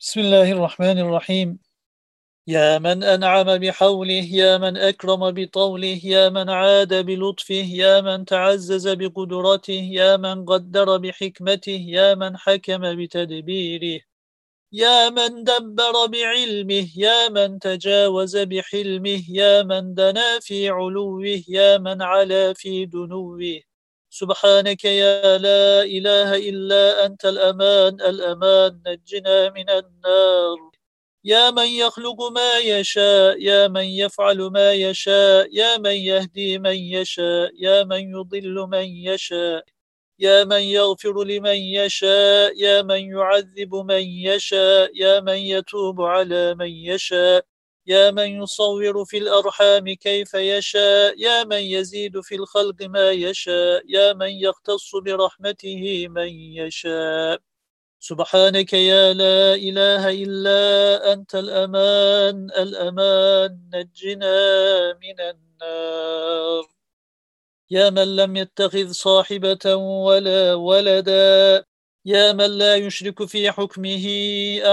بسم الله الرحمن الرحيم يا من أنعم بحوله يا من أكرم بطوله يا من عاد بلطفه يا من تعزز بقدرته يا من قدر بحكمته يا من حكم بتدبيره يا من دبر بعلمه يا من تجاوز بحلمه يا من دنا في علوه يا من علا في دنوه سبحانك يا لا إله إلا أنت الأمان الأمان نجنا من النار. يا من يخلق ما يشاء يا من يفعل ما يشاء يا من يهدي من يشاء يا من يضل من يشاء. يا من يغفر لمن يشاء يا من يعذب من يشاء يا من يتوب على من يشاء. يا من يصور في الأرحام كيف يشاء يا من يزيد في الخلق ما يشاء يا من يختص برحمته من يشاء. سبحانك يا لا إله إلا أنت الأمان الأمان نجنا من النار. يا من لم يتخذ صاحبة ولا ولدا يا من لا يشرك في حكمه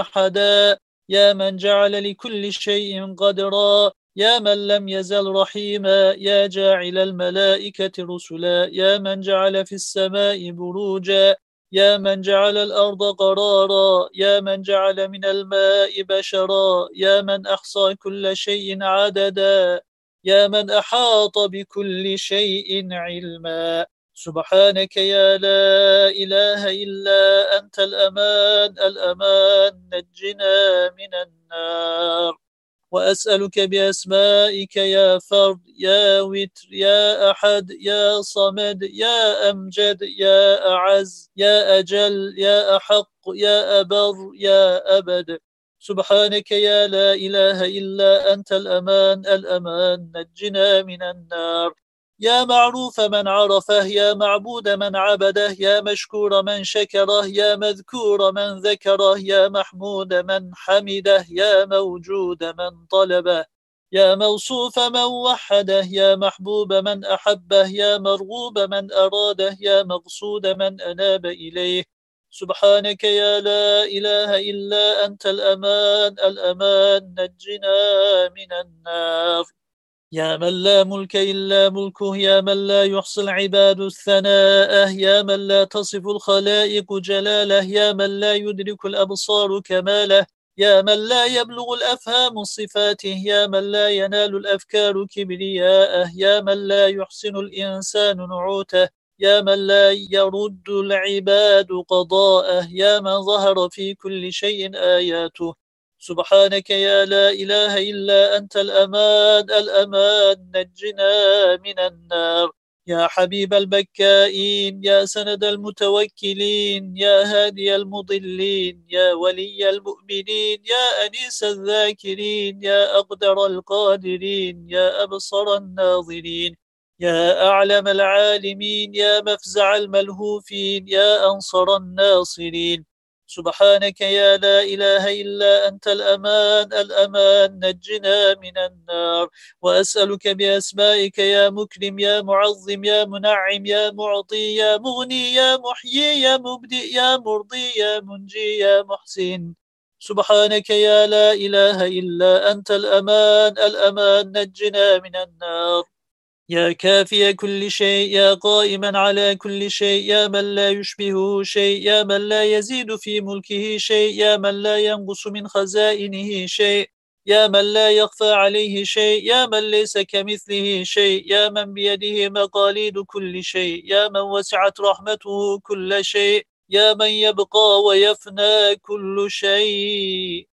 أحدا. يا من جعل لكل شيء قدرا يا من لم يزل رحيما يا جاعل الملائكة رسلا يا من جعل في السماء بروجا يا من جعل الأرض قرارا يا من جعل من الماء بشرا يا من أحصى كل شيء عددا يا من أحاط بكل شيء علما. سبحانك يا لا إله إلا أنت الأمان الأمان نجنا من النار. وأسألك بأسمائك يا فرد يا وتر يا أحد يا صمد يا أمجد يا أعز يا أجل يا أحق يا أبر يا أبد. سبحانك يا لا إله إلا أنت الأمان الأمان نجنا من النار. يا معروف من عرفه يا معبود من عبده يا مشكور من شكره يا مذكور من ذكره يا محمود من حمده يا موجود من طلبه يا موصوف من وحده يا محبوب من أحبه يا مرغوب من أراده يا مقصود من أناب إليه. سبحانك يا لا إله إلا أنت الأمان الأمان نجنا من النار. يا من لا ملك إلا ملكه يا من لا يحصي العباد الثناء يا من لا تصف الخلائق جلاله يا من لا يدرك الأبصار كماله يا من لا يبلغ الأفهام صفاته يا من لا ينال الأفكار كبرياءه يا من لا يحسن الإنسان نعوته يا من لا يرد العباد قضاءه يا من ظهر في كل شيء آياته. سبحانك يا لا إله إلا أنت الأمان الأمان نجنا من النار. يا حبيب البكائين يا سند المتوكلين يا هادي المضلين يا ولي المؤمنين يا أنيس الذاكرين يا أقدر القادرين يا أبصر الناظرين يا أعلم العالمين يا مفزع الملهوفين يا أنصر الناصرين. سبحانك يا لا إله إلا أنت الأمان الأمان نجنا من النار. وأسألك بأسمائك يا مكرم يا معظم يا منعم يا معطي يا مغني يا محيي يا مبدئ يا مرضي يا منجي يا محسن. سبحانك يا لا إله إلا أنت الأمان الأمان نجنا من النار. يا كافي كل شيء يا قائما على كل شيء يا من لا يشبهه شيء يا من لا يزيد في ملكه شيء يا من لا ينقص من خزائنه شيء يا من لا يخفى عليه شيء يا من ليس كمثله شيء يا من بيده مقاليد كل شيء يا من وسعت رحمته كل شيء يا من يبقى ويفنى كل شيء.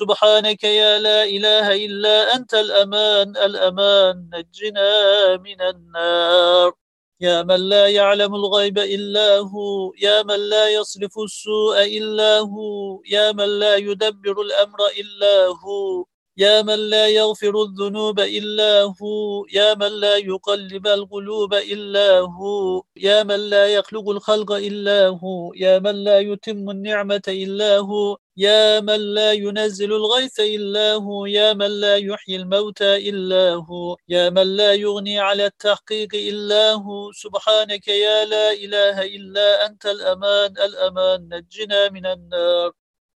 سبحانك يا لا إله إلا أنت الأمان الأمان نجنا من النار. يا من لا يعلم الغيب إلا هو يا من لا يصرف السوء إلا هو يا من لا يدبر الأمر إلا هو يا من لا يغفر الذنوب إلا هو يا من لا يقلب القلوب إلا هو يا من لا يخلق الخلق إلا هو يا من لا يتم النعمة إلا هو يا من لا ينزل الغيث إلا هو يا من لا يحيي الموتى إلا هو يا من لا يغني على التحقيق إلا هو. سبحانك يا لا إله إلا أنت الأمان الأمان نجنا من النار.